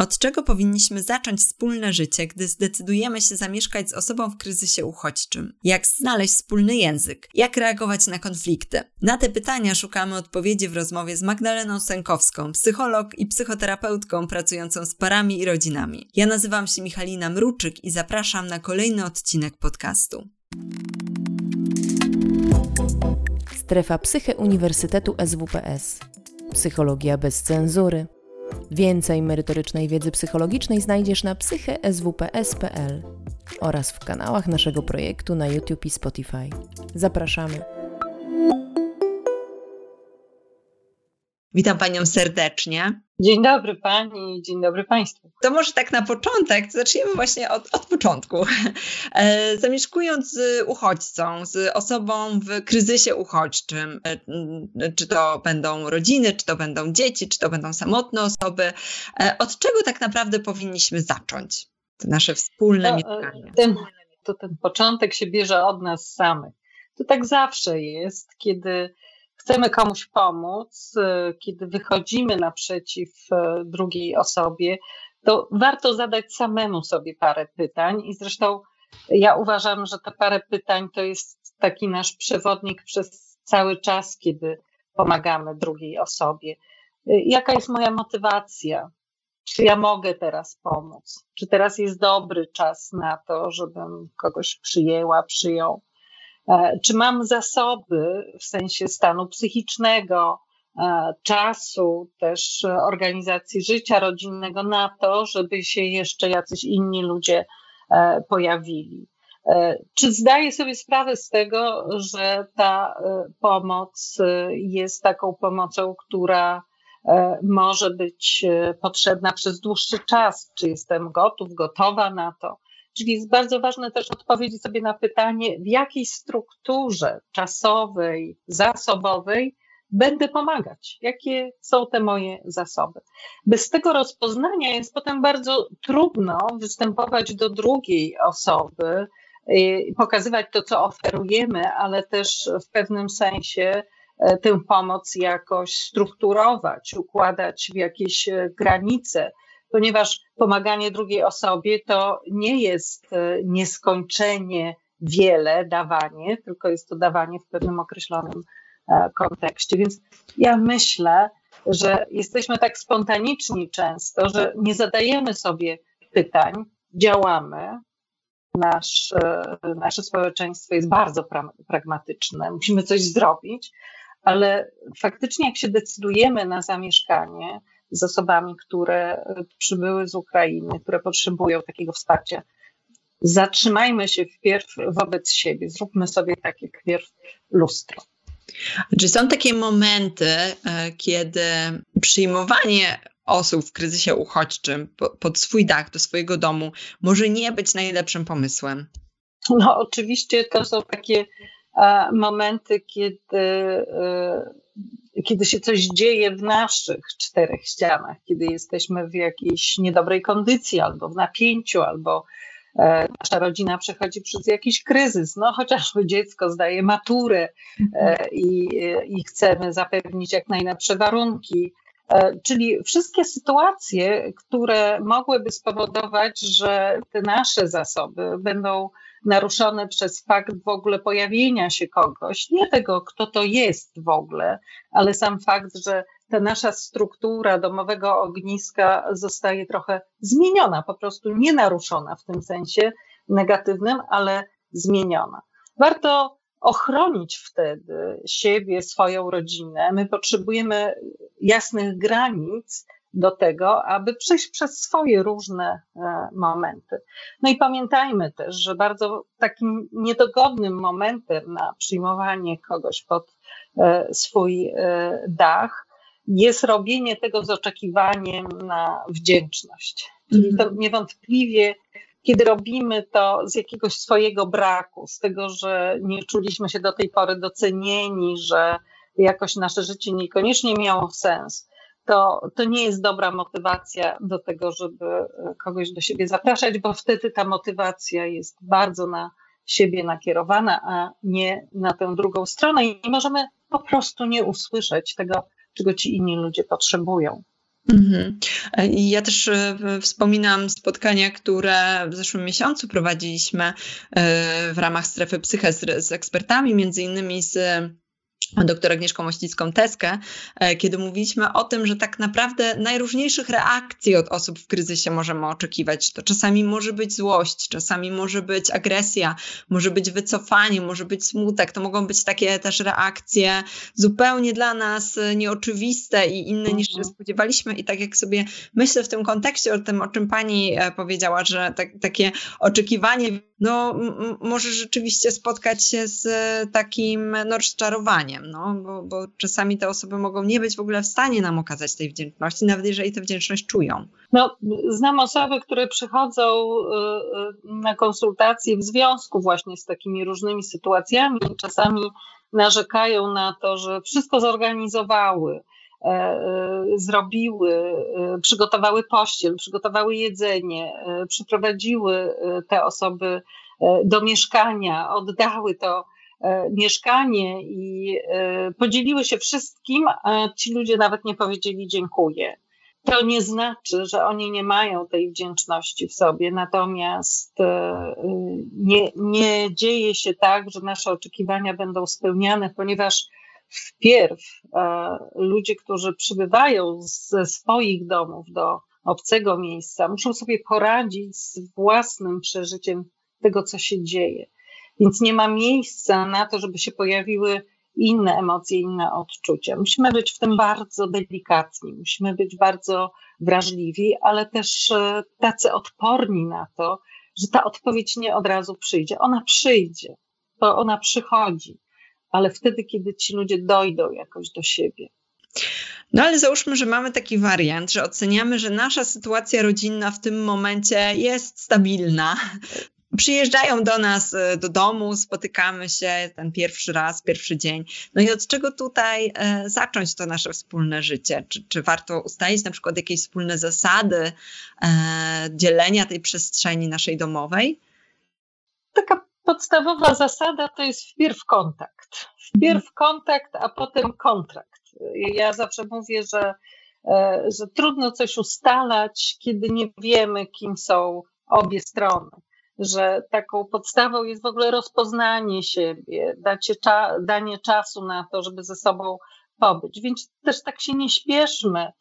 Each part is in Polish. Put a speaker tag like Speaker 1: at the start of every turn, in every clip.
Speaker 1: Od czego powinniśmy zacząć wspólne życie, gdy zdecydujemy się zamieszkać z osobą w kryzysie uchodźczym? Jak znaleźć wspólny język? Jak reagować na konflikty? Na te pytania szukamy odpowiedzi w rozmowie z Magdaleną Sękowską, psycholog i psychoterapeutką pracującą z parami i rodzinami. Ja nazywam się Michalina Mruczyk i zapraszam na kolejny odcinek podcastu.
Speaker 2: Strefa Psyche Uniwersytetu SWPS. Psychologia bez cenzury Więcej merytorycznej wiedzy psychologicznej znajdziesz na psycheswps.pl oraz w kanałach naszego projektu na YouTube i Spotify. Zapraszamy.
Speaker 1: Witam Panią serdecznie.
Speaker 3: Dzień dobry Pani, dzień dobry Państwu.
Speaker 1: To może tak na początek, zaczniemy właśnie od, od początku. E, zamieszkując z uchodźcą, z osobą w kryzysie uchodźczym, e, czy to będą rodziny, czy to będą dzieci, czy to będą samotne osoby, e, od czego tak naprawdę powinniśmy zacząć to nasze wspólne
Speaker 3: no,
Speaker 1: mieszkanie?
Speaker 3: Ten, to ten początek się bierze od nas samych. To tak zawsze jest, kiedy chcemy komuś pomóc, y, kiedy wychodzimy naprzeciw y, drugiej osobie, to warto zadać samemu sobie parę pytań. I zresztą ja uważam, że te parę pytań to jest taki nasz przewodnik przez cały czas, kiedy pomagamy drugiej osobie. Y, jaka jest moja motywacja? Czy ja mogę teraz pomóc? Czy teraz jest dobry czas na to, żebym kogoś przyjęła, przyjął? E, czy mam zasoby w sensie stanu psychicznego, e, czasu, też organizacji życia rodzinnego na to, żeby się jeszcze jacyś inni ludzie e, pojawili? Czy zdaję sobie sprawę z tego, że ta pomoc jest taką pomocą, która może być potrzebna przez dłuższy czas? Czy jestem gotów, gotowa na to? Czyli jest bardzo ważne też odpowiedzieć sobie na pytanie, w jakiej strukturze czasowej, zasobowej będę pomagać, jakie są te moje zasoby. Bez tego rozpoznania jest potem bardzo trudno występować do drugiej osoby, i pokazywać to, co oferujemy, ale też w pewnym sensie e, tę pomoc jakoś strukturować, układać w jakieś e, granice, ponieważ pomaganie drugiej osobie to nie jest e, nieskończenie wiele dawanie, tylko jest to dawanie w pewnym określonym e, kontekście. Więc ja myślę, że jesteśmy tak spontaniczni często, że nie zadajemy sobie pytań, działamy. Nasz, e, nasze społeczeństwo jest bardzo pra pragmatyczne, musimy coś zrobić, ale faktycznie, jak się decydujemy na zamieszkanie, z osobami, które przybyły z Ukrainy, które potrzebują takiego wsparcia. Zatrzymajmy się wpierw wobec siebie, zróbmy sobie takie wpierw lustro.
Speaker 1: Czy są takie momenty, e, kiedy przyjmowanie osób w kryzysie uchodźczym pod swój dach, do swojego domu, może nie być najlepszym pomysłem?
Speaker 3: No, oczywiście to są takie momenty, kiedy e, kiedy się coś dzieje w naszych czterech ścianach, kiedy jesteśmy w jakiejś niedobrej kondycji, albo w napięciu, albo e, nasza rodzina przechodzi przez jakiś kryzys, no chociażby dziecko zdaje maturę e, i, i chcemy zapewnić jak najlepsze warunki. E, czyli wszystkie sytuacje, które mogłyby spowodować, że te nasze zasoby będą naruszone przez fakt w ogóle pojawienia się kogoś, nie tego, kto to jest w ogóle, ale sam fakt, że ta nasza struktura domowego ogniska zostaje trochę zmieniona, po prostu nie naruszona w tym sensie negatywnym, ale zmieniona. Warto ochronić wtedy siebie, swoją rodzinę. My potrzebujemy jasnych granic, do tego, aby przejść przez swoje różne e, momenty. No i pamiętajmy też, że bardzo takim niedogodnym momentem na przyjmowanie kogoś pod e, swój e, dach jest robienie tego z oczekiwaniem na wdzięczność. Czyli to mhm. niewątpliwie, kiedy robimy to z jakiegoś swojego braku, z tego, że nie czuliśmy się do tej pory docenieni, że jakoś nasze życie niekoniecznie miało sens, to, to nie jest dobra motywacja do tego, żeby kogoś do siebie zapraszać, bo wtedy ta motywacja jest bardzo na siebie nakierowana, a nie na tę drugą stronę i możemy po prostu nie usłyszeć tego, czego ci inni ludzie potrzebują.
Speaker 1: Mhm. Ja też e, wspominam spotkania, które w zeszłym miesiącu prowadziliśmy e, w ramach strefy psyche z, z ekspertami, między innymi z doktor Agnieszką Moślicką-Teskę, e, kiedy mówiliśmy o tym, że tak naprawdę najróżniejszych reakcji od osób w kryzysie możemy oczekiwać. To czasami może być złość, czasami może być agresja, może być wycofanie, może być smutek. To mogą być takie też reakcje zupełnie dla nas nieoczywiste i inne niż się mhm. spodziewaliśmy. I tak jak sobie myślę w tym kontekście o tym, o czym pani e, powiedziała, że tak, takie oczekiwanie no, może rzeczywiście spotkać się z takim no, rozczarowaniem, no, bo, bo czasami te osoby mogą nie być w ogóle w stanie nam okazać tej wdzięczności, nawet jeżeli tę wdzięczność czują.
Speaker 3: No, znam osoby, które przychodzą y, y, na konsultacje w związku właśnie z takimi różnymi sytuacjami. Czasami narzekają na to, że wszystko zorganizowały, e, e, zrobiły, e, przygotowały pościel, przygotowały jedzenie, przyprowadziły te osoby do mieszkania, oddały to mieszkanie i podzieliły się wszystkim, a ci ludzie nawet nie powiedzieli dziękuję. To nie znaczy, że oni nie mają tej wdzięczności w sobie, natomiast e, nie, nie dzieje się tak, że nasze oczekiwania będą spełniane, ponieważ wpierw e, ludzie, którzy przybywają ze swoich domów do obcego miejsca, muszą sobie poradzić z własnym przeżyciem tego, co się dzieje. Więc nie ma miejsca na to, żeby się pojawiły inne emocje, inne odczucia. Musimy być w tym bardzo delikatni, musimy być bardzo wrażliwi, ale też e, tacy odporni na to, że ta odpowiedź nie od razu przyjdzie. Ona przyjdzie, to ona przychodzi, ale wtedy, kiedy ci ludzie dojdą jakoś do siebie.
Speaker 1: No ale załóżmy, że mamy taki wariant, że oceniamy, że nasza sytuacja rodzinna w tym momencie jest stabilna, Przyjeżdżają do nas e, do domu, spotykamy się ten pierwszy raz, pierwszy dzień. No i od czego tutaj e, zacząć to nasze wspólne życie? Czy, czy warto ustalić na przykład jakieś wspólne zasady e, dzielenia tej przestrzeni naszej domowej?
Speaker 3: Taka podstawowa zasada to jest wpierw kontakt. Wpierw mhm. kontakt, a potem kontrakt. Ja zawsze mówię, że, że trudno coś ustalać, kiedy nie wiemy, kim są obie strony że taką podstawą jest w ogóle rozpoznanie siebie, dacie cza, danie czasu na to, żeby ze sobą pobyć. Więc też tak się nie śpieszmy e,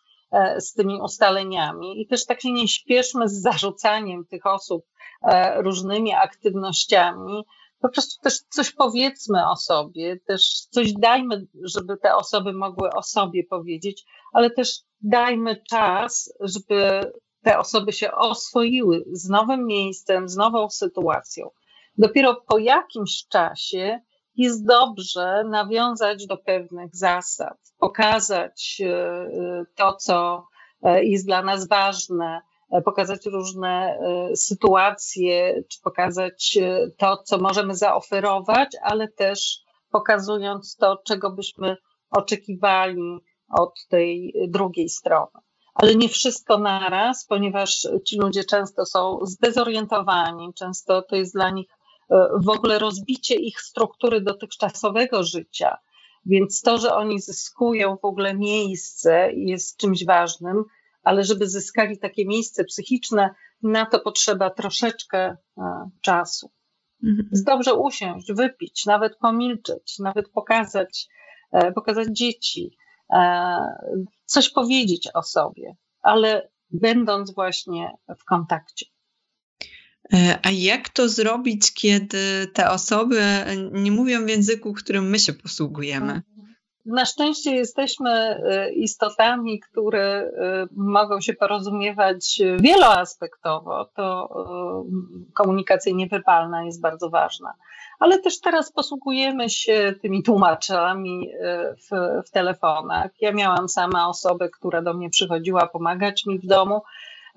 Speaker 3: z tymi ustaleniami i też tak się nie śpieszmy z zarzucaniem tych osób e, różnymi aktywnościami. Po prostu też coś powiedzmy o sobie, też coś dajmy, żeby te osoby mogły o sobie powiedzieć, ale też dajmy czas, żeby te osoby się oswoiły z nowym miejscem, z nową sytuacją. Dopiero po jakimś czasie jest dobrze nawiązać do pewnych zasad, pokazać e, e, to, co e, jest dla nas ważne, pokazać różne sytuacje, czy pokazać to, co możemy zaoferować, ale też pokazując to, czego byśmy oczekiwali od tej drugiej strony. Ale nie wszystko naraz, ponieważ ci ludzie często są zdezorientowani, często to jest dla nich w ogóle rozbicie ich struktury dotychczasowego życia. Więc to, że oni zyskują w ogóle miejsce jest czymś ważnym, ale żeby zyskali takie miejsce psychiczne, na to potrzeba troszeczkę e, czasu. Mhm. Dobrze usiąść, wypić, nawet pomilczeć, nawet pokazać, e, pokazać dzieci, coś powiedzieć o sobie, ale będąc właśnie w kontakcie.
Speaker 1: E, a jak to zrobić, kiedy te osoby nie mówią w języku, którym my się posługujemy?
Speaker 3: Na szczęście jesteśmy e, istotami, które e, mogą się porozumiewać wieloaspektowo. To komunikacja niewerbalna jest bardzo ważna ale też teraz posługujemy się tymi tłumaczami w, w telefonach. Ja miałam sama osobę, która do mnie przychodziła pomagać mi w domu.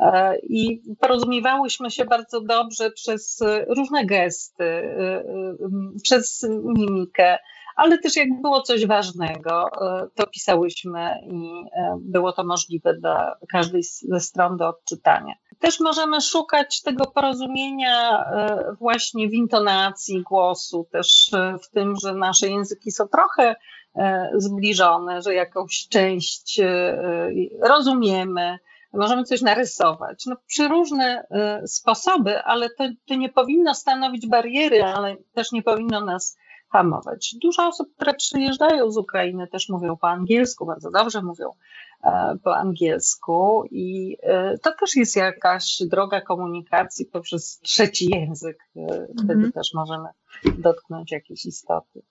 Speaker 3: E, I porozumiewałyśmy się bardzo dobrze przez różne gesty, e, przez mimikę, ale też jak było coś ważnego, to pisałyśmy i było to możliwe dla każdej ze stron do odczytania. Też możemy szukać tego porozumienia właśnie w intonacji głosu, też w tym, że nasze języki są trochę zbliżone, że jakąś część rozumiemy, możemy coś narysować. No, różne y, sposoby, ale to, to nie powinno stanowić bariery, ale też nie powinno nas hamować. Dużo osób, które przyjeżdżają z Ukrainy, też mówią po angielsku, bardzo dobrze mówią e, po angielsku i e, to też jest jakaś droga komunikacji poprzez trzeci język. E, wtedy mm -hmm. też możemy dotknąć jakiejś istoty.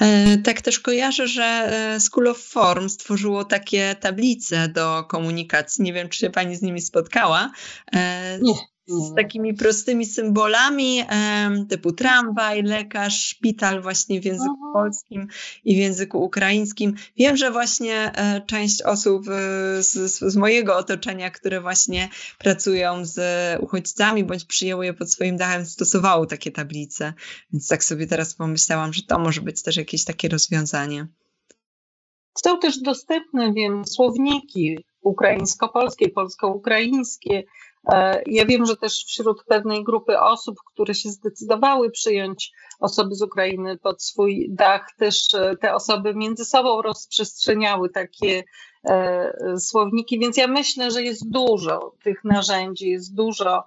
Speaker 1: E, tak też kojarzę, że e, School of Form stworzyło takie tablice do komunikacji. Nie wiem, czy się Pani z nimi spotkała.
Speaker 3: E, Nie
Speaker 1: z takimi prostymi symbolami typu tramwaj, lekarz, szpital właśnie w języku Aha. polskim i w języku ukraińskim. Wiem, że właśnie e, część osób e, z, z mojego otoczenia, które właśnie pracują z uchodźcami bądź przyjęły je pod swoim dachem, stosowało takie tablice. Więc tak sobie teraz pomyślałam, że to może być też jakieś takie rozwiązanie.
Speaker 3: Są też dostępne, wiem, słowniki ukraińsko-polskie, polsko-ukraińskie, ja wiem, że też wśród pewnej grupy osób, które się zdecydowały przyjąć osoby z Ukrainy pod swój dach, też e, te osoby między sobą rozprzestrzeniały takie e, słowniki, więc ja myślę, że jest dużo tych narzędzi, jest dużo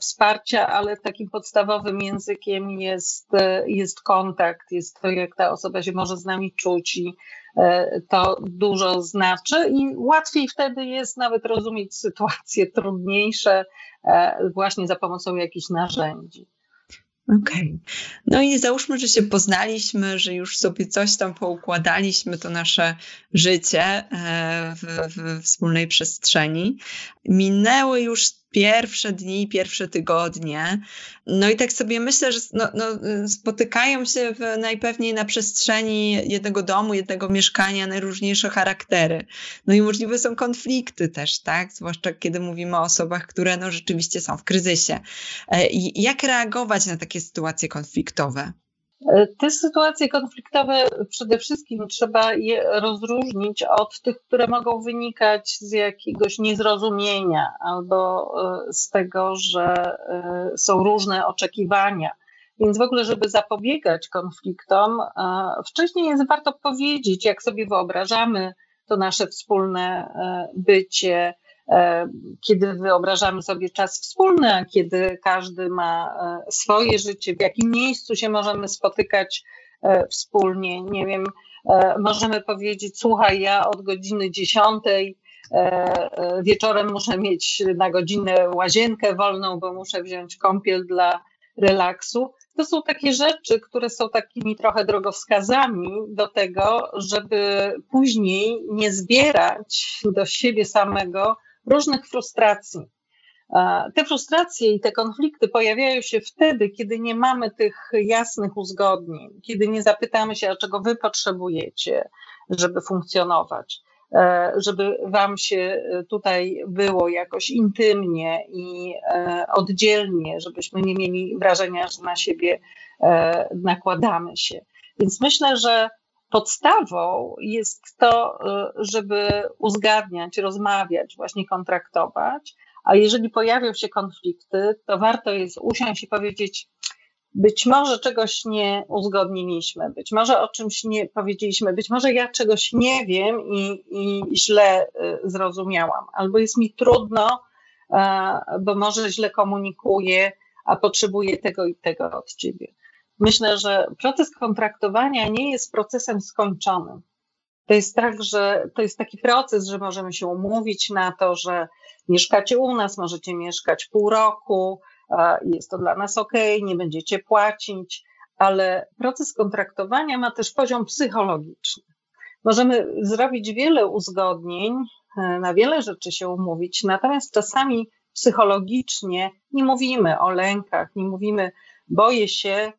Speaker 3: wsparcia, ale takim podstawowym językiem jest, jest kontakt, jest to, jak ta osoba się może z nami czuć i E, to dużo znaczy i łatwiej wtedy jest nawet rozumieć sytuacje trudniejsze e, właśnie za pomocą jakichś narzędzi.
Speaker 1: Okej. Okay. No i załóżmy, że się poznaliśmy, że już sobie coś tam poukładaliśmy, to nasze życie e, w, w wspólnej przestrzeni. Minęły już pierwsze dni, pierwsze tygodnie. No i tak sobie myślę, że no, no, spotykają się w, najpewniej na przestrzeni jednego domu, jednego mieszkania najróżniejsze charaktery. No i możliwe są konflikty też, tak? Zwłaszcza kiedy mówimy o osobach, które no, rzeczywiście są w kryzysie. E, jak reagować na takie sytuacje konfliktowe?
Speaker 3: Te sytuacje konfliktowe przede wszystkim trzeba je rozróżnić od tych, które mogą wynikać z jakiegoś niezrozumienia albo e, z tego, że e, są różne oczekiwania. Więc w ogóle, żeby zapobiegać konfliktom, e, wcześniej jest warto powiedzieć, jak sobie wyobrażamy to nasze wspólne bycie, kiedy wyobrażamy sobie czas wspólny, a kiedy każdy ma e, swoje życie, w jakim miejscu się możemy spotykać e, wspólnie. Nie wiem, możemy powiedzieć, słuchaj, ja od godziny dziesiątej wieczorem muszę mieć na godzinę łazienkę wolną, bo muszę wziąć kąpiel dla relaksu. To są takie rzeczy, które są takimi trochę drogowskazami do tego, żeby później nie zbierać do siebie samego różnych frustracji. Te frustracje i te konflikty pojawiają się wtedy, kiedy nie mamy tych jasnych uzgodnień, kiedy nie zapytamy się, a czego wy potrzebujecie, żeby funkcjonować, e, żeby wam się tutaj było jakoś intymnie i e, oddzielnie, żebyśmy nie mieli wrażenia, że na siebie e, nakładamy się. Więc myślę, że podstawą jest to, y, żeby uzgadniać, rozmawiać, właśnie kontraktować. A jeżeli pojawią się konflikty, to warto jest usiąść i powiedzieć, być może czegoś nie uzgodniliśmy, być może o czymś nie powiedzieliśmy, być może ja czegoś nie wiem i, i źle y, zrozumiałam, albo jest mi trudno, bo może źle komunikuję, a potrzebuję tego i tego od ciebie. Myślę, że proces kontraktowania nie jest procesem skończonym. To jest tak, że to jest taki proces, że możemy się umówić na to, że mieszkacie u nas, możecie mieszkać pół roku, jest to dla nas ok, nie będziecie płacić, ale proces kontraktowania ma też poziom psychologiczny. Możemy zrobić wiele uzgodnień, e, na wiele rzeczy się umówić, natomiast czasami psychologicznie nie mówimy o lękach, nie mówimy, boję się,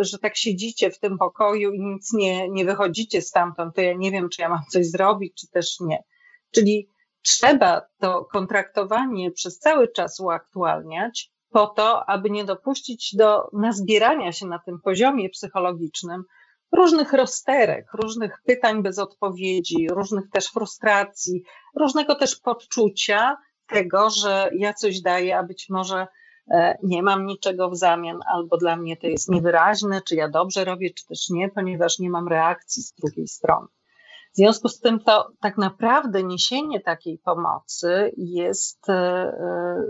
Speaker 3: że tak siedzicie w tym pokoju i nic nie, nie wychodzicie stamtąd, to ja nie wiem, czy ja mam coś zrobić, czy też nie. Czyli trzeba to kontraktowanie przez cały czas uaktualniać po to, aby nie dopuścić do nazbierania się na tym poziomie psychologicznym różnych rozterek, różnych pytań bez odpowiedzi, różnych też frustracji, różnego też poczucia tego, że ja coś daję, a być może e, nie mam niczego w zamian, albo dla mnie to jest niewyraźne, czy ja dobrze robię, czy też nie, ponieważ nie mam reakcji z drugiej strony. W związku z tym to tak naprawdę niesienie takiej pomocy jest e, e,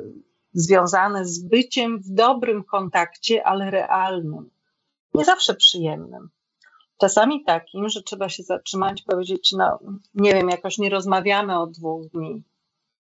Speaker 3: związane z byciem w dobrym kontakcie, ale realnym. Nie zawsze przyjemnym. Czasami takim, że trzeba się zatrzymać powiedzieć, no nie wiem, jakoś nie rozmawiamy od dwóch dni.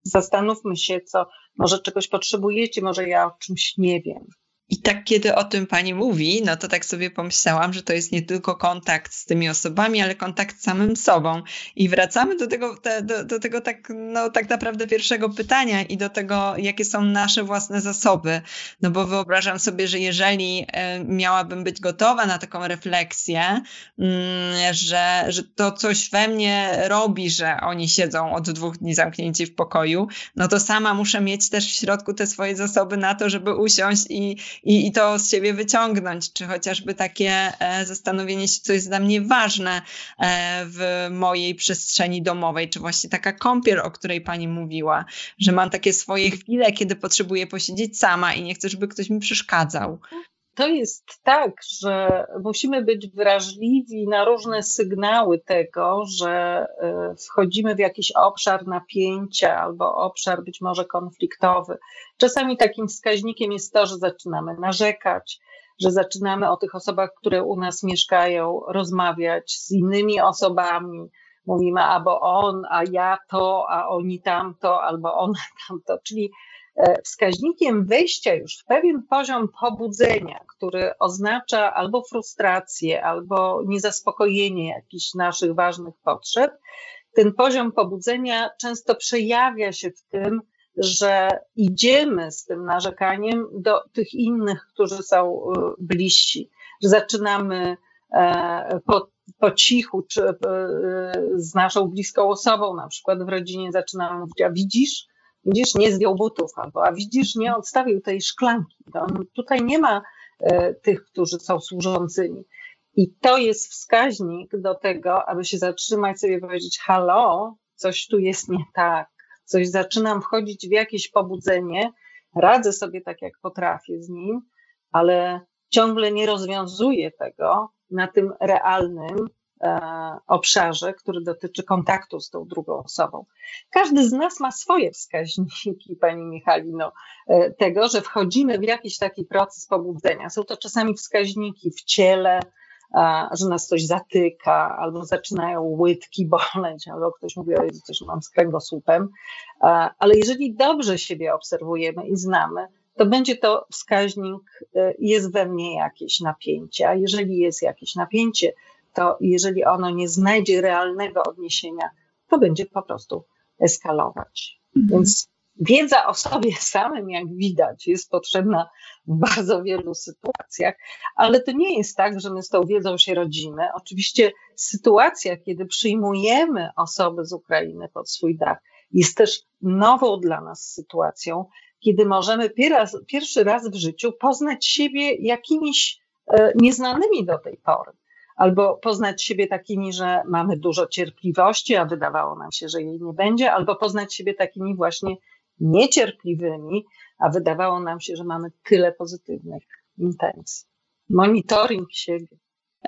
Speaker 3: Zastanówmy się, co może czegoś potrzebujecie, może ja o czymś nie wiem.
Speaker 1: I tak, kiedy o tym pani mówi, no to tak sobie pomyślałam, że to jest nie tylko kontakt z tymi osobami, ale kontakt z samym sobą. I wracamy do tego, te, do, do, tego tak, no, tak naprawdę pierwszego pytania i do tego, jakie są nasze własne zasoby. No bo wyobrażam sobie, że jeżeli e, miałabym być gotowa na taką refleksję, mm, że, że to coś we mnie robi, że oni siedzą od dwóch dni zamknięci w pokoju, no to sama muszę mieć też w środku te swoje zasoby na to, żeby usiąść i i, i to z siebie wyciągnąć, czy chociażby takie e, zastanowienie się, co jest dla mnie ważne e, w mojej przestrzeni domowej, czy właśnie taka kąpiel, o której pani mówiła, że mam takie swoje chwile, kiedy potrzebuję posiedzieć sama i nie chcę, żeby ktoś mi przeszkadzał
Speaker 3: to jest tak, że musimy być wrażliwi na różne sygnały tego, że e, wchodzimy w jakiś obszar napięcia albo obszar być może konfliktowy. Czasami takim wskaźnikiem jest to, że zaczynamy narzekać, że zaczynamy o tych osobach, które u nas mieszkają, rozmawiać z innymi osobami. Mówimy albo on, a ja to, a oni tamto, albo ona tamto. Czyli wskaźnikiem wejścia już w pewien poziom pobudzenia, który oznacza albo frustrację, albo niezaspokojenie jakichś naszych ważnych potrzeb, ten poziom pobudzenia często przejawia się w tym, że idziemy z tym narzekaniem do tych innych, którzy są e, bliżsi, że zaczynamy e, po, po cichu, czy z naszą bliską osobą, na przykład w rodzinie zaczynamy mówić, a widzisz, widzisz, nie zdjął butów, albo a widzisz, nie odstawił tej szklanki. To tutaj nie ma e, tych, którzy są służącymi. I to jest wskaźnik do tego, aby się zatrzymać sobie powiedzieć: Halo, coś tu jest nie tak, coś zaczynam wchodzić w jakieś pobudzenie, radzę sobie tak, jak potrafię z nim, ale ciągle nie rozwiązuję tego na tym realnym, obszarze, który dotyczy kontaktu z tą drugą osobą. Każdy z nas ma swoje wskaźniki, Pani Michalino, e, tego, że wchodzimy w jakiś taki proces pobudzenia. Są to czasami wskaźniki w ciele, że nas coś zatyka, albo zaczynają łydki boleć, albo ktoś mówi, o Jezu, coś mam z kręgosłupem. Ale jeżeli dobrze siebie obserwujemy i znamy, to będzie to wskaźnik, e, jest we mnie jakieś napięcie. A jeżeli jest jakieś napięcie, to jeżeli ono nie znajdzie realnego odniesienia, to będzie po prostu eskalować. Mhm. Więc wiedza o sobie samym, jak widać, jest potrzebna w bardzo wielu sytuacjach, ale to nie jest tak, że my z tą wiedzą się rodzimy. Oczywiście sytuacja, kiedy przyjmujemy osoby z Ukrainy pod swój dach, jest też nową dla nas sytuacją, kiedy możemy pierwszy raz w życiu poznać siebie jakimiś e, nieznanymi do tej pory albo poznać siebie takimi, że mamy dużo cierpliwości, a wydawało nam się, że jej nie będzie, albo poznać siebie takimi właśnie niecierpliwymi, a wydawało nam się, że mamy tyle pozytywnych intencji. Monitoring siebie.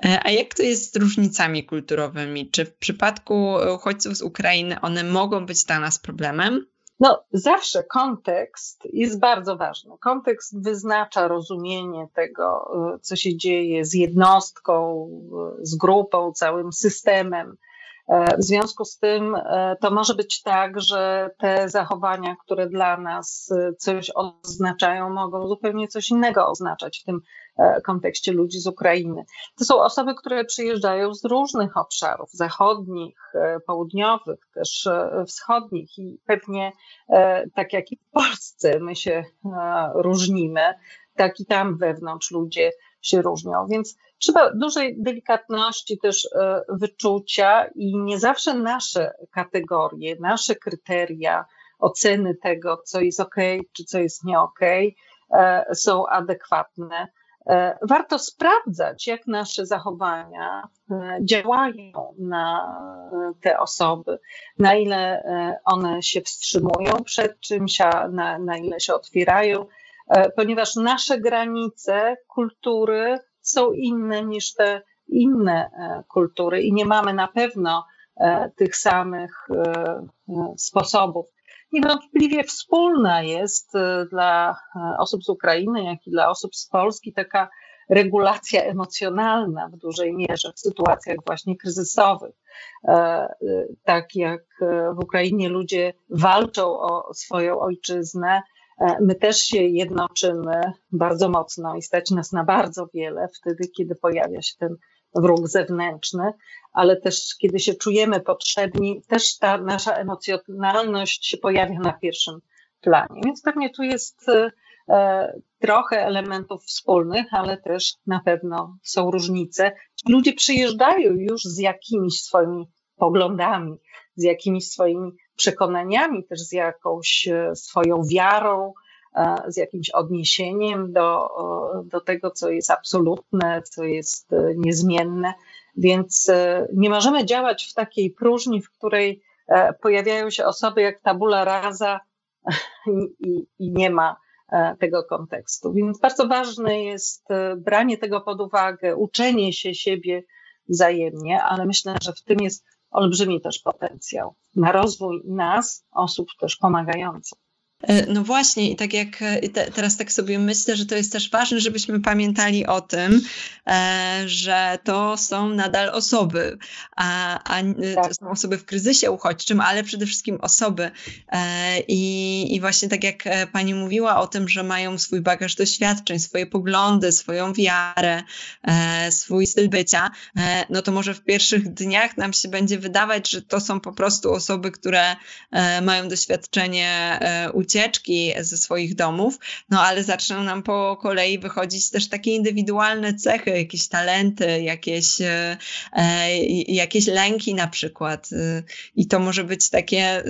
Speaker 1: E, a jak to jest z różnicami kulturowymi? Czy w przypadku uchodźców z Ukrainy one mogą być dla nas problemem?
Speaker 3: No, zawsze kontekst jest bardzo ważny. Kontekst wyznacza rozumienie tego, y, co się dzieje z jednostką, y, z grupą, całym systemem. E, w związku z tym e, to może być tak, że te zachowania, które dla nas y, coś oznaczają, mogą zupełnie coś innego oznaczać w tym E, kontekście ludzi z Ukrainy. To są osoby, które przyjeżdżają z różnych obszarów, zachodnich, e, południowych, też e, wschodnich i pewnie tak jak i w Polsce my się różnimy, tak i tam wewnątrz ludzie się różnią, więc trzeba dużej delikatności też wyczucia i nie zawsze nasze kategorie, nasze kryteria oceny tego, co jest ok, czy co jest nie ok, są adekwatne. E, warto sprawdzać, jak nasze zachowania e, działają na e, te osoby, na ile one się wstrzymują przed czymś, a na, na ile się otwierają, ponieważ nasze granice kultury są inne niż te inne kultury i nie mamy na pewno tych samych sposobów niewątpliwie wspólna jest e, dla e, osób z Ukrainy, jak i dla osób z Polski taka regulacja emocjonalna w dużej mierze w sytuacjach właśnie kryzysowych. E, tak jak w Ukrainie ludzie walczą o swoją ojczyznę, my też się jednoczymy bardzo mocno i stać nas na bardzo wiele wtedy, kiedy pojawia się ten wróg zewnętrzny, ale też kiedy się czujemy potrzebni, też ta nasza emocjonalność się pojawia na pierwszym planie. Więc pewnie tu jest e, trochę elementów wspólnych, ale też na pewno są różnice. Ludzie przyjeżdżają już z jakimiś swoimi poglądami, z jakimiś swoimi przekonaniami, też z jakąś e, swoją wiarą, z jakimś odniesieniem do, do tego, co jest absolutne, co jest e, niezmienne. Więc e, nie możemy działać w takiej próżni, w której e, pojawiają się osoby jak tabula rasa i, i nie ma tego kontekstu. Więc bardzo ważne jest branie tego pod uwagę, uczenie się siebie wzajemnie, ale myślę, że w tym jest olbrzymi też potencjał na rozwój nas, osób też pomagających.
Speaker 1: E, no właśnie, i tak jak e, te, teraz tak sobie myślę, że to jest też ważne, żebyśmy pamiętali o tym, e, że to są nadal osoby, a, a tak. to są osoby w kryzysie uchodźczym, ale przede wszystkim osoby. E, i, I właśnie tak jak e, pani mówiła o tym, że mają swój bagaż doświadczeń, swoje poglądy, swoją wiarę, e, swój styl bycia, no to może w pierwszych dniach nam się będzie wydawać, że to są po prostu osoby, które mają doświadczenie ucieczki ze swoich domów, no ale zaczną nam po kolei wychodzić też takie indywidualne cechy, jakieś talenty, jakieś, e, e jakieś lęki na przykład. E, I to może być takie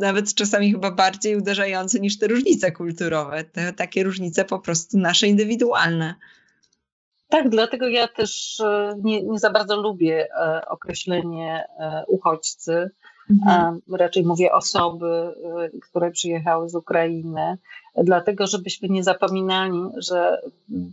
Speaker 1: nawet czasami chyba bardziej uderzające niż te różnice kulturowe, te takie różnice po prostu nasze indywidualne.
Speaker 3: Tak, dlatego ja też nie, nie za bardzo lubię określenie uchodźcy Mhm. Raczej mówię osoby, y, które przyjechały z Ukrainy, dlatego żebyśmy nie zapominali, że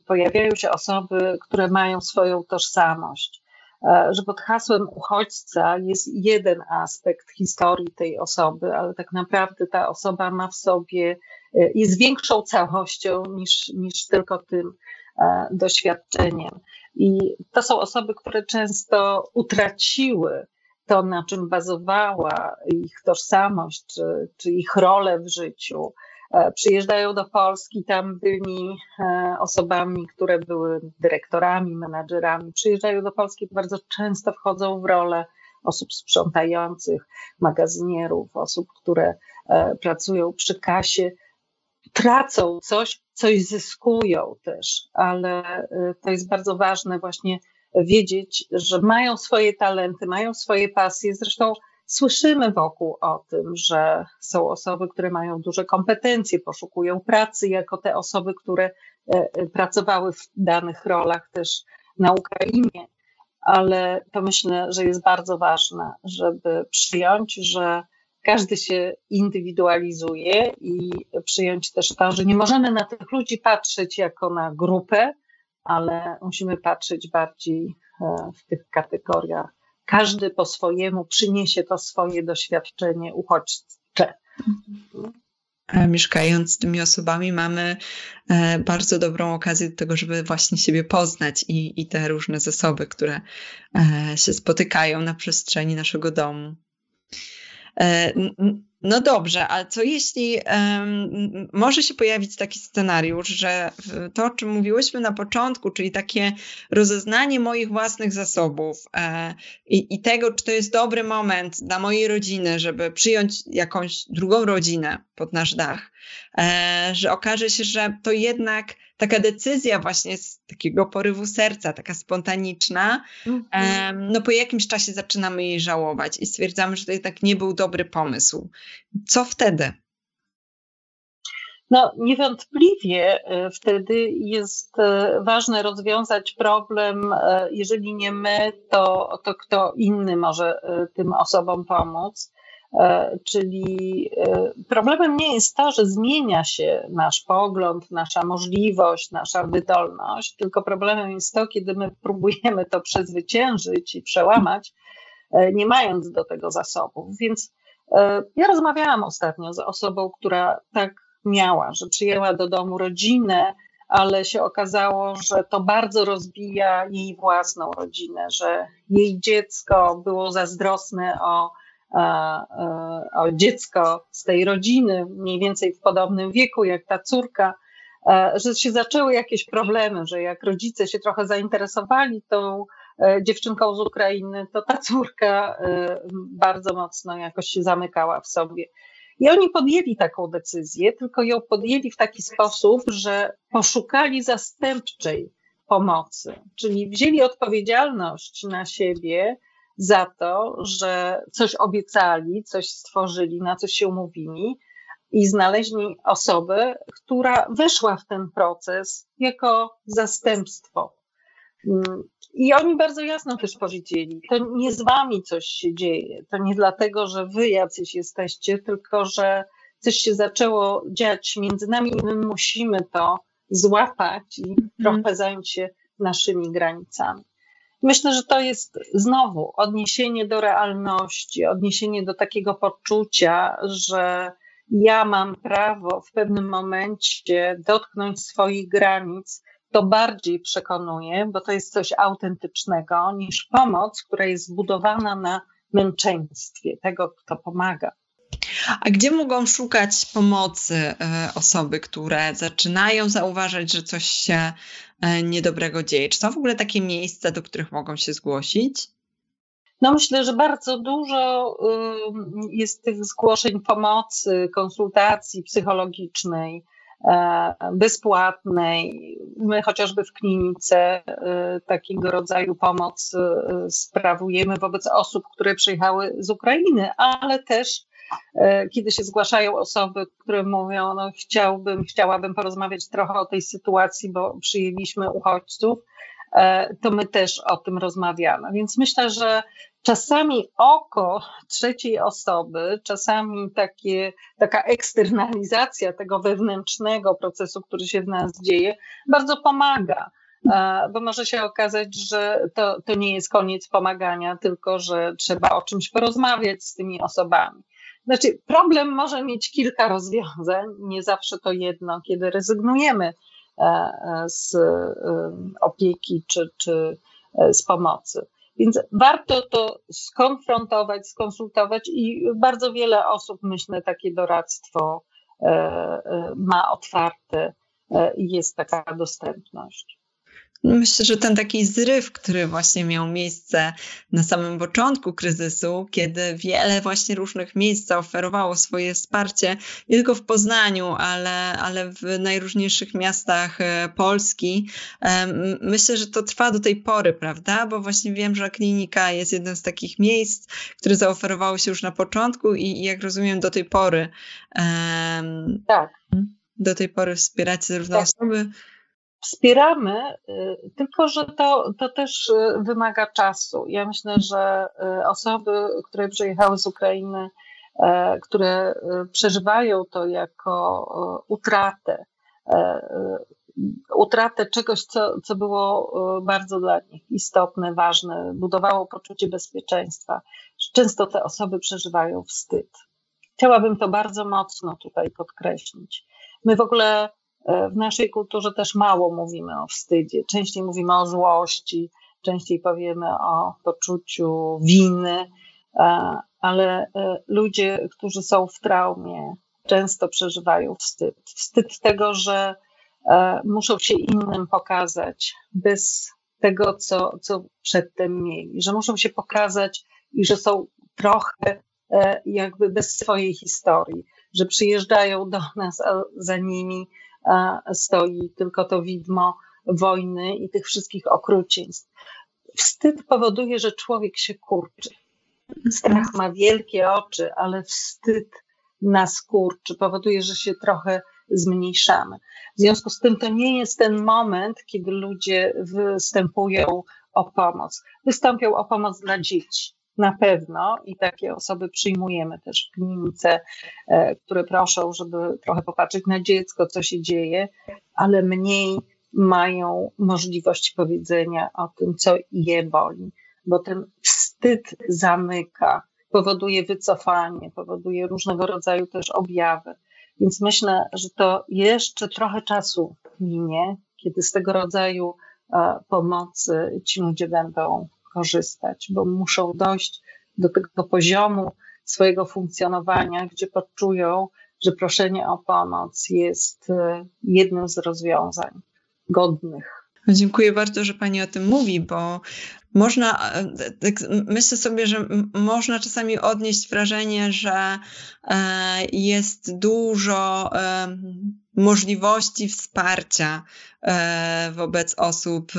Speaker 3: pojawiają się osoby, które mają swoją tożsamość. E, że pod hasłem uchodźca jest jeden aspekt historii tej osoby, ale tak naprawdę ta osoba ma w sobie, y, jest większą całością niż, niż tylko tym e, doświadczeniem. I to są osoby, które często utraciły to, na czym bazowała ich tożsamość, czy, czy ich rolę w życiu. E, przyjeżdżają do Polski, tam byli e, osobami, które były dyrektorami, menadżerami. Przyjeżdżają do Polski, bardzo często wchodzą w rolę osób sprzątających, magazynierów, osób, które e, pracują przy kasie. Tracą coś, coś zyskują też, ale to jest bardzo ważne właśnie wiedzieć, że mają swoje talenty, mają swoje pasje. Zresztą słyszymy wokół o tym, że są osoby, które mają duże kompetencje, poszukują pracy jako te osoby, które e, e, pracowały w danych rolach też na Ukrainie. Ale to myślę, że jest bardzo ważne, żeby przyjąć, że każdy się indywidualizuje i przyjąć też to, że nie możemy na tych ludzi patrzeć jako na grupę, ale musimy patrzeć bardziej e, w tych kategoriach. Każdy po swojemu przyniesie to swoje doświadczenie uchodźcze.
Speaker 1: Mieszkając z tymi osobami, mamy e, bardzo dobrą okazję do tego, żeby właśnie siebie poznać i, i te różne zasoby, które e, się spotykają na przestrzeni naszego domu. No dobrze, ale co jeśli um, może się pojawić taki scenariusz, że to, o czym mówiłyśmy na początku, czyli takie rozeznanie moich własnych zasobów e, i, i, tego, czy to jest dobry moment dla mojej rodziny, żeby przyjąć jakąś drugą rodzinę pod nasz dach, e, że okaże się, że to jednak taka decyzja właśnie z takiego porywu serca, taka spontaniczna, mm-hmm. no po jakimś czasie zaczynamy jej żałować i stwierdzamy, że to jednak nie był dobry pomysł. Co wtedy?
Speaker 3: No, niewątpliwie wtedy jest ważne rozwiązać problem, jeżeli nie my, to, to kto inny może tym osobom pomóc. E, czyli e, problemem nie jest to, że zmienia się nasz pogląd, nasza możliwość, nasza wydolność, tylko problemem jest to, kiedy my próbujemy to przezwyciężyć i przełamać, e, nie mając do tego zasobów. Więc ja rozmawiałam ostatnio z osobą, która tak miała, że przyjęła do domu rodzinę, ale się okazało, że to bardzo rozbija jej własną rodzinę, że jej dziecko było zazdrosne o o dziecko z tej rodziny, mniej więcej w podobnym wieku jak ta córka, że się zaczęły jakieś problemy, że jak rodzice się trochę zainteresowali tą e, dziewczynką z Ukrainy, to ta córka e, bardzo mocno jakoś się zamykała w sobie. I oni podjęli taką decyzję, tylko ją podjęli w taki sposób, że poszukali zastępczej pomocy, czyli wzięli odpowiedzialność na siebie za to, że coś obiecali, coś stworzyli, na coś się umówili i znaleźli osobę, która weszła w ten proces jako zastępstwo. Mm, I oni bardzo jasno też powiedzieli, to nie z wami coś się dzieje, to nie dlatego, że wy jacyś jesteście, tylko że coś się zaczęło dziać między nami i my musimy to złapać i mm. trochę zająć się naszymi granicami. Myślę, że to jest znowu odniesienie do realności, odniesienie do takiego poczucia, że ja mam prawo w pewnym momencie dotknąć swoich granic, to bardziej przekonuje, bo to jest coś autentycznego niż pomoc, która jest zbudowana na męczeństwie tego, kto pomaga.
Speaker 1: A gdzie mogą szukać pomocy e, osoby, które zaczynają zauważać, że coś się e, niedobrego dzieje? Czy są w ogóle takie miejsca, do których mogą się zgłosić?
Speaker 3: No myślę, że bardzo dużo jest tych zgłoszeń pomocy, konsultacji psychologicznej, e, bezpłatnej. My chociażby w klinice takiego rodzaju pomoc sprawujemy wobec osób, które przyjechały z Ukrainy, ale też kiedy się zgłaszają osoby, które mówią, no chciałbym, chciałabym porozmawiać trochę o tej sytuacji, bo przyjęliśmy uchodźców, e, to my też o tym rozmawiamy. Więc myślę, że czasami oko trzeciej osoby, czasami takie, taka eksternalizacja tego wewnętrznego procesu, który się w nas dzieje, bardzo pomaga e, bo może się okazać, że to, to nie jest koniec pomagania, tylko że trzeba o czymś porozmawiać z tymi osobami. Znaczy, problem może mieć kilka rozwiązań, nie zawsze to jedno, kiedy rezygnujemy e, e, z e, opieki czy, czy z pomocy. Więc warto to skonfrontować, skonsultować i bardzo wiele osób, myślę, takie doradztwo ma otwarte i jest taka dostępność.
Speaker 1: Myślę, że ten taki zryw, który właśnie miał miejsce na samym początku kryzysu, kiedy wiele właśnie różnych miejsc zaoferowało swoje wsparcie, nie tylko w Poznaniu, ale, ale w najróżniejszych miastach e, Polski. Myślę, że to trwa do tej pory, prawda? Bo właśnie wiem, że klinika jest jednym z takich miejsc, które zaoferowało się już na początku i, jak rozumiem, do tej pory.
Speaker 3: Tak.
Speaker 1: Do tej pory wspieracie zarówno tak. osoby,
Speaker 3: Wspieramy, y, tylko że to, to też y, wymaga czasu. Ja myślę, że y, osoby, które przyjechały z Ukrainy, które przeżywają to jako utratę, utratę czegoś, co, co było bardzo dla nich istotne, ważne, budowało poczucie bezpieczeństwa. Często te osoby przeżywają wstyd. Chciałabym to bardzo mocno tutaj podkreślić. My w ogóle E, w naszej kulturze też mało mówimy o wstydzie. Częściej mówimy o złości, częściej powiemy o poczuciu winy, e, ale e, ludzie, którzy są w traumie, często przeżywają wstyd. Wstyd tego, że muszą się innym pokazać bez tego, co, co przedtem mieli, że muszą się pokazać i że są trochę jakby bez swojej historii, że przyjeżdżają do nas, a za nimi stoi tylko to widmo wojny i tych wszystkich okrucieństw. Wstyd powoduje, że człowiek się kurczy. Strach ma wielkie oczy, ale wstyd nas kurczy, powoduje, że się trochę zmniejszamy. W związku z tym to nie jest ten moment, kiedy ludzie występują o pomoc. Wystąpią o pomoc dla dzieci. Na pewno i takie osoby przyjmujemy też w klinice, e, które proszą, żeby trochę popatrzeć na dziecko, co się dzieje, ale mniej mają możliwość powiedzenia o tym, co je boli, bo ten wstyd zamyka, powoduje wycofanie, powoduje różnego rodzaju też objawy. Więc myślę, że to jeszcze trochę czasu minie, kiedy z tego rodzaju e, pomocy ci ludzie będą korzystać, bo muszą dojść do tego poziomu swojego funkcjonowania, gdzie poczują, że proszenie o pomoc jest e, jednym z rozwiązań godnych.
Speaker 1: Dziękuję bardzo, że Pani o tym mówi, bo można, e, tak myślę sobie, że można czasami odnieść wrażenie, że e, jest dużo możliwości wsparcia e, wobec osób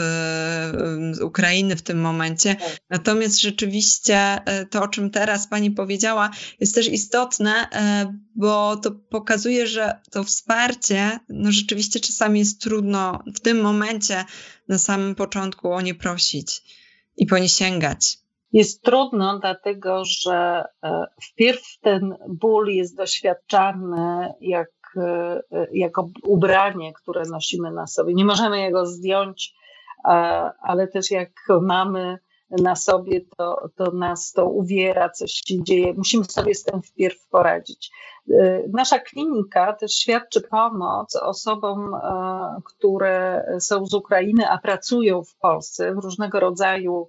Speaker 1: z Ukrainy w tym momencie. Tak. Natomiast rzeczywiście to, o czym teraz Pani powiedziała, jest też istotne, bo to pokazuje, że to wsparcie, no rzeczywiście czasami jest trudno w tym momencie na samym początku o nie prosić i po nie sięgać.
Speaker 3: Jest trudno, dlatego że wpierw ten ból jest doświadczany jak E, jako ubranie, które nosimy na sobie. Nie możemy jego zdjąć, ale też jak mamy na sobie, to, to nas to uwiera, coś się dzieje. Musimy sobie z tym wpierw poradzić. E, nasza klinika też świadczy pomoc osobom, e, które są z Ukrainy, a pracują w Polsce w różnego rodzaju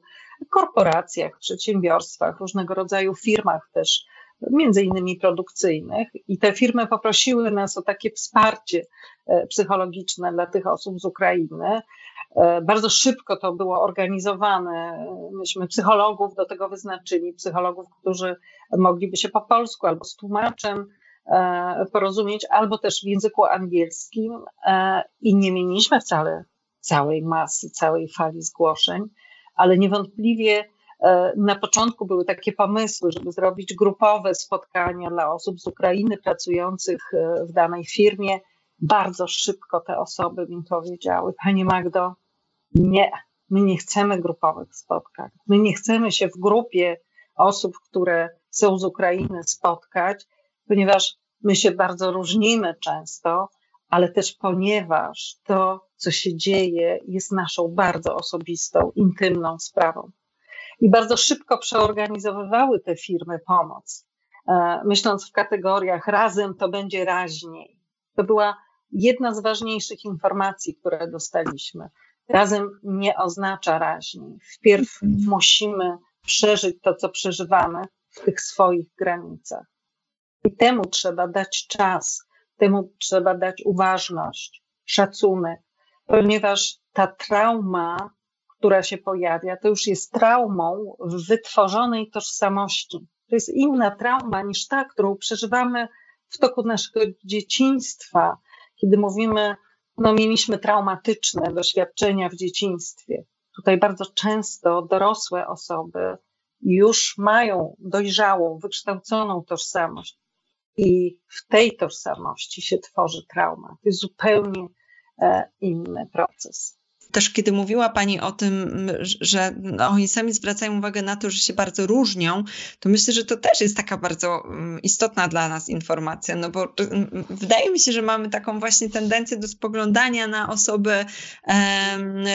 Speaker 3: korporacjach, przedsiębiorstwach, różnego rodzaju firmach też między innymi produkcyjnych i te firmy poprosiły nas o takie wsparcie e, psychologiczne dla tych osób z Ukrainy. E, bardzo szybko to było organizowane. Myśmy psychologów do tego wyznaczyli, psychologów, którzy mogliby się po polsku albo z tłumaczem e, porozumieć, albo też w języku angielskim i nie mieliśmy wcale całej masy, całej fali zgłoszeń, ale niewątpliwie E, na początku były takie pomysły, żeby zrobić grupowe spotkania dla osób z Ukrainy pracujących e, w danej firmie. Bardzo szybko te osoby mi powiedziały: Pani Magdo, nie, my nie chcemy grupowych spotkań. My nie chcemy się w grupie osób, które są z Ukrainy spotkać, ponieważ my się bardzo różnimy często, ale też ponieważ to, co się dzieje, jest naszą bardzo osobistą, intymną sprawą i bardzo szybko przeorganizowywały te firmy pomoc, e, myśląc w kategoriach razem to będzie raźniej. To była jedna z ważniejszych informacji, które dostaliśmy. Razem nie oznacza raźniej. Wpierw mhm. musimy przeżyć to, co przeżywamy w tych swoich granicach. I temu trzeba dać czas, temu trzeba dać uważność, szacunek, ponieważ ta trauma która się pojawia, to już jest traumą w wytworzonej tożsamości. To jest inna trauma niż ta, którą przeżywamy w toku naszego dzieciństwa, kiedy mówimy, no mieliśmy traumatyczne doświadczenia w dzieciństwie. Tutaj bardzo często dorosłe osoby już mają dojrzałą, wykształconą tożsamość i w tej tożsamości się tworzy trauma. To jest zupełnie e, inny proces
Speaker 1: też kiedy mówiła Pani o tym, że no, oni sami zwracają uwagę na to, że się bardzo różnią, to myślę, że to też jest taka bardzo mm, istotna dla nas informacja, no bo mm, wydaje mi się, że mamy taką właśnie tendencję do spoglądania na osoby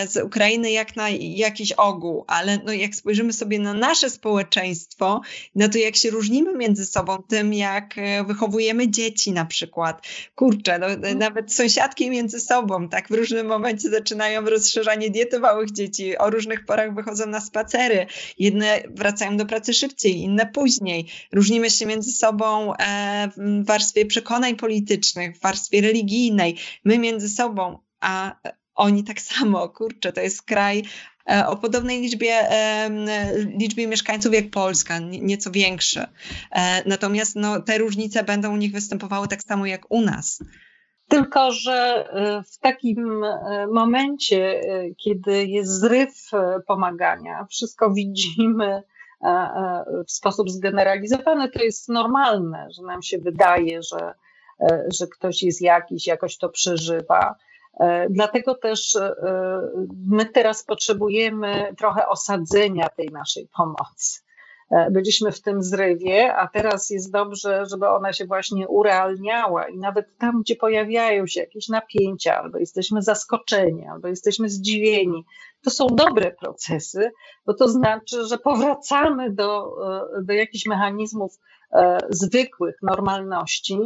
Speaker 1: z Ukrainy jak na jakiś ogół, ale no jak spojrzymy sobie na nasze społeczeństwo, na to jak się różnimy między sobą, tym jak e, wychowujemy dzieci na przykład, kurczę, no, mhm. nawet sąsiadki między sobą, tak w różnym momencie zaczynają rozszerzać rozszerzanie diety małych dzieci, o różnych porach wychodzą na spacery. Jedne wracają do pracy szybciej, inne później. Różnimy się między sobą e, w warstwie przekonań politycznych, w warstwie religijnej, my między sobą, a oni tak samo. Kurczę, to jest kraj e, o podobnej liczbie, e, liczbie mieszkańców jak Polska, nieco większy. Natomiast no, te różnice będą u nich występowały tak samo jak u nas.
Speaker 3: Tylko, że y, w takim y, momencie, y, kiedy jest zryw pomagania, wszystko widzimy w sposób zgeneralizowany, to jest normalne, że nam się wydaje, że że ktoś jest jakiś, jakoś to przeżywa. Dlatego też my teraz potrzebujemy trochę osadzenia tej naszej pomocy. E, byliśmy w tym zrywie, a teraz jest dobrze, żeby ona się właśnie urealniała i nawet tam, gdzie pojawiają się jakieś napięcia, albo jesteśmy zaskoczeni, albo jesteśmy zdziwieni, to są dobre procesy, bo to znaczy, że powracamy do, e, do jakichś mechanizmów e, zwykłych, normalności,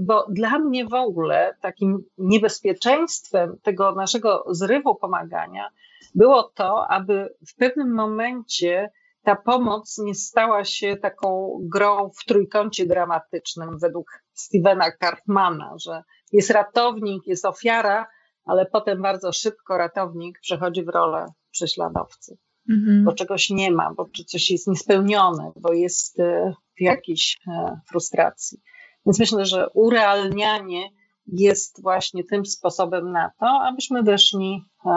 Speaker 3: bo dla mnie w ogóle takim niebezpieczeństwem tego naszego zrywu pomagania było to, aby w pewnym momencie ta pomoc nie stała się taką grą w trójkącie dramatycznym według Stevena Karpmana, że jest ratownik, jest ofiara, ale potem bardzo szybko ratownik przechodzi w rolę prześladowcy, mhm. bo czegoś nie ma, bo coś jest niespełnione, bo jest e, w jakiejś e, frustracji. Więc myślę, że urealnianie jest właśnie tym sposobem na to, abyśmy weszli e,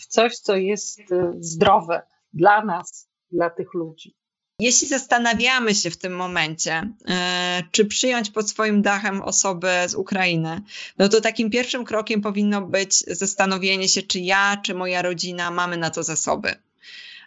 Speaker 3: w coś, co jest zdrowe dla nas, dla tych ludzi.
Speaker 1: Jeśli zastanawiamy się w tym momencie, e, czy przyjąć pod swoim dachem osobę z Ukrainy, no to takim pierwszym krokiem powinno być zastanowienie się, czy ja, czy moja rodzina mamy na to zasoby.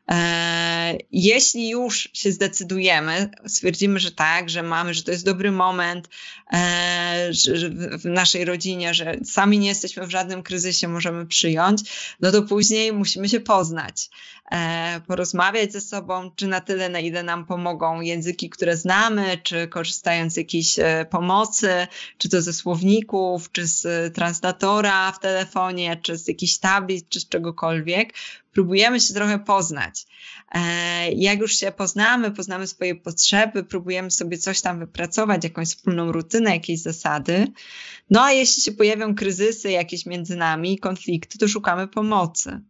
Speaker 1: E, jeśli już się zdecydujemy, stwierdzimy, że tak, że mamy, że to jest dobry moment e, że w naszej rodzinie, że sami nie jesteśmy w żadnym kryzysie, możemy przyjąć, no to później musimy się poznać, e, porozmawiać ze sobą, czy na tyle, na ile nam pomogą języki, które znamy, czy korzystając z jakiejś pomocy, czy to ze słowników, czy z translatora w telefonie, czy z jakichś tablic, czy z czegokolwiek próbujemy się trochę poznać. E, jak już się poznamy, poznamy swoje potrzeby, próbujemy sobie coś tam wypracować, jakąś wspólną rutynę, jakieś zasady. No a jeśli się pojawią kryzysy jakieś między nami, konflikty, to szukamy pomocy.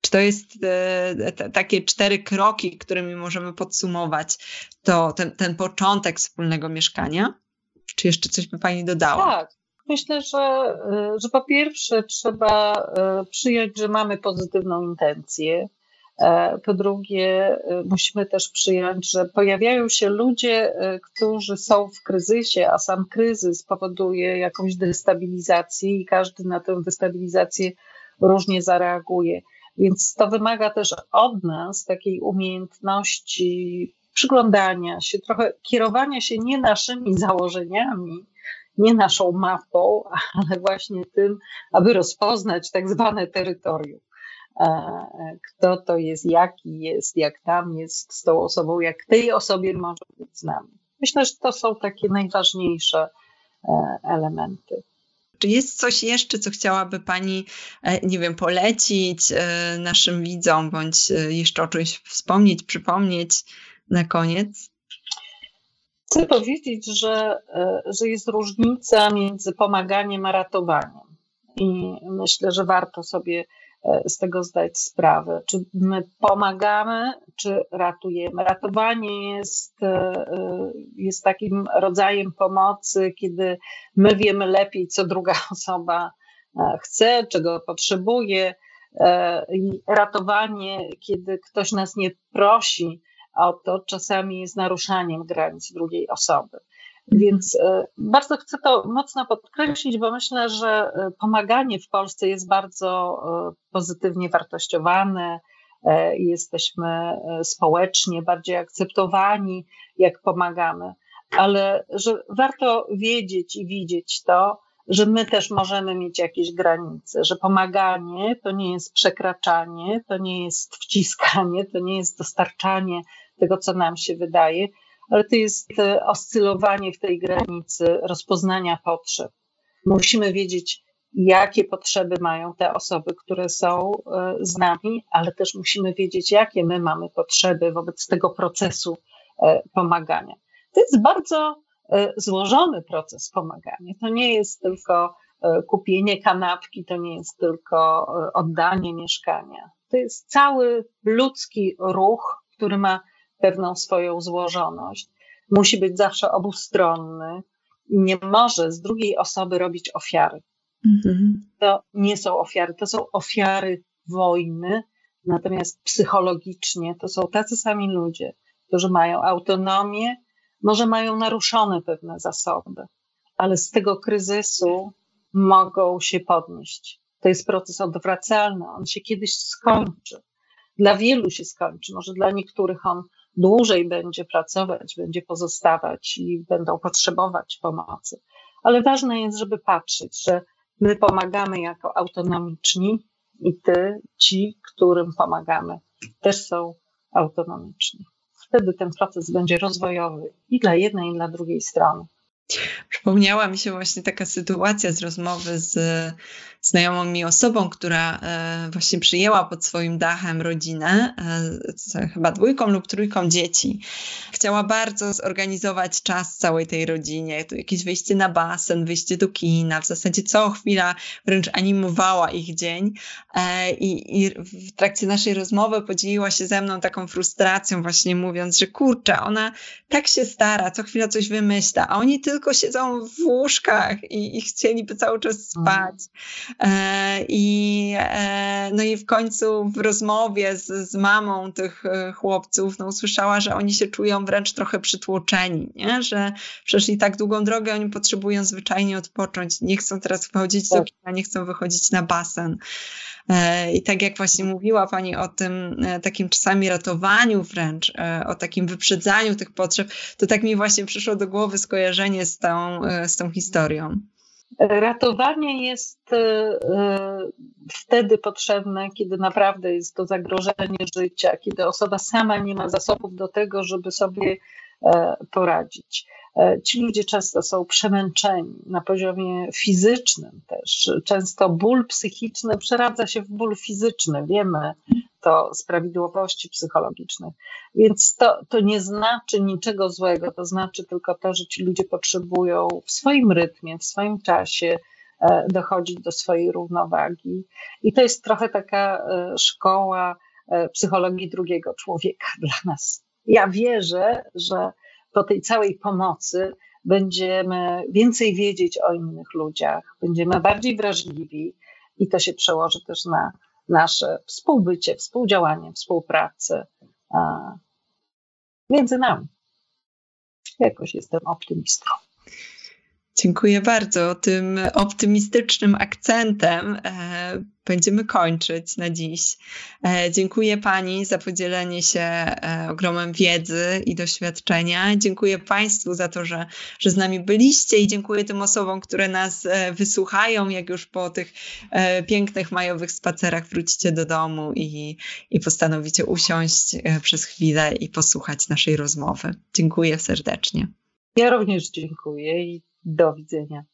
Speaker 1: Czy to jest e, takie cztery kroki, którymi możemy podsumować to, ten, ten początek wspólnego mieszkania? Czy jeszcze coś by Pani dodała?
Speaker 3: Tak, Myślę, że, e, że po pierwsze trzeba e, przyjąć, że mamy pozytywną intencję. E, po drugie, musimy też przyjąć, że pojawiają się ludzie, którzy są w kryzysie, a sam kryzys powoduje jakąś destabilizację i każdy na tę destabilizację różnie zareaguje. Więc to wymaga też od nas takiej umiejętności przyglądania się, trochę kierowania się nie naszymi założeniami, nie naszą mapą, ale właśnie tym, aby rozpoznać tak zwane terytorium. E, kto to jest, jaki jest, jak tam jest z tą osobą, jak tej osobie może być z nami. Myślę, że to są takie najważniejsze e, elementy.
Speaker 1: Czy jest coś jeszcze, co chciałaby Pani, e, nie wiem, polecić naszym widzom, bądź jeszcze o czymś wspomnieć, przypomnieć na koniec?
Speaker 3: Chcę powiedzieć, że, e, że jest różnica między pomaganiem a ratowaniem. I myślę, że warto sobie e, z tego zdać sprawę. Czy my pomagamy, czy ratujemy? Ratowanie jest, e, jest takim rodzajem pomocy, kiedy my wiemy lepiej, co druga osoba chce, czego potrzebuje. I ratowanie, kiedy ktoś nas nie prosi, a to czasami jest naruszaniem granic drugiej osoby. Więc e, bardzo chcę to mocno podkreślić, bo myślę, że e, pomaganie w Polsce jest bardzo e, pozytywnie wartościowane. Jesteśmy społecznie bardziej akceptowani, jak pomagamy, ale że warto wiedzieć i widzieć to, że my też możemy mieć jakieś granice, że pomaganie to nie jest przekraczanie, to nie jest wciskanie, to nie jest dostarczanie tego, co nam się wydaje, ale to jest e, oscylowanie w tej granicy rozpoznania potrzeb. Musimy wiedzieć, jakie potrzeby mają te osoby, które są e, z nami, ale też musimy wiedzieć, jakie my mamy potrzeby wobec tego procesu e, pomagania. To jest bardzo złożony proces pomagania. To nie jest tylko kupienie kanapki, to nie jest tylko oddanie mieszkania. To jest cały ludzki ruch, który ma pewną swoją złożoność. Musi być zawsze obustronny i nie może z drugiej osoby robić ofiary. Mhm. To nie są ofiary, to są ofiary wojny, natomiast psychologicznie to są tacy sami ludzie, którzy mają autonomię, może mają naruszone pewne zasoby, ale z tego kryzysu mogą się podnieść. To jest proces odwracalny, on się kiedyś skończy. Dla wielu się skończy, może dla niektórych on dłużej będzie pracować, będzie pozostawać i będą potrzebować pomocy. Ale ważne jest, żeby patrzeć, że my pomagamy jako autonomiczni i ty, ci, którym pomagamy, też są autonomiczni. Wtedy ten proces będzie rozwojowy i dla jednej, i dla drugiej strony.
Speaker 1: Przypomniała mi się właśnie taka sytuacja z rozmowy z znajomą mi osobą, która e, właśnie przyjęła pod swoim dachem rodzinę, e, chyba dwójką lub trójką dzieci. Chciała bardzo zorganizować czas całej tej rodzinie, tu jakieś wyjście na basen, wyjście do kina, w zasadzie co chwila wręcz animowała ich dzień e, i, i w trakcie naszej rozmowy podzieliła się ze mną taką frustracją właśnie mówiąc, że kurczę, ona tak się stara, co chwila coś wymyśla, a oni tylko siedzą w łóżkach i, i chcieliby cały czas spać. E, I, e, no i w końcu w rozmowie z, z mamą tych e, chłopców no, usłyszała, że oni się czują wręcz trochę przytłoczeni, nie? że przeszli tak długą drogę, oni potrzebują zwyczajnie odpocząć, nie chcą teraz wychodzić tak. do kina, nie chcą wychodzić na basen. I tak jak właśnie mówiła Pani o tym takim czasami ratowaniu wręcz, o takim wyprzedzaniu tych potrzeb, to tak mi właśnie przyszło do głowy skojarzenie z tą, z tą historią.
Speaker 3: Ratowanie jest e, e, wtedy potrzebne, kiedy naprawdę jest to zagrożenie życia, kiedy osoba sama nie ma zasobów do tego, żeby sobie e, poradzić. E, ci ludzie często są przemęczeni na poziomie fizycznym też. Często ból psychiczny przeradza się w ból fizyczny. Wiemy to z prawidłowości psychologicznych. Więc to, to nie znaczy niczego złego. To znaczy tylko to, że ci ludzie potrzebują w swoim rytmie, w swoim czasie e, dochodzić do swojej równowagi. I to jest trochę taka e, szkoła psychologii drugiego człowieka dla nas. Ja wierzę, że po tej całej pomocy będziemy więcej wiedzieć o innych ludziach, będziemy bardziej wrażliwi i to się przełoży też na nasze współbycie, współdziałanie, współpracę między nami. Jakoś jestem optymistą.
Speaker 1: Dziękuję bardzo. Tym optymistycznym akcentem e, będziemy kończyć na dziś. E, dziękuję Pani za podzielenie się e, ogromem wiedzy i doświadczenia. Dziękuję Państwu za to, że, że z nami byliście i dziękuję tym osobom, które nas wysłuchają, jak już po tych pięknych majowych spacerach wrócicie do domu i, i postanowicie usiąść przez chwilę i posłuchać naszej rozmowy. Dziękuję serdecznie.
Speaker 3: Ja również dziękuję i do widzenia.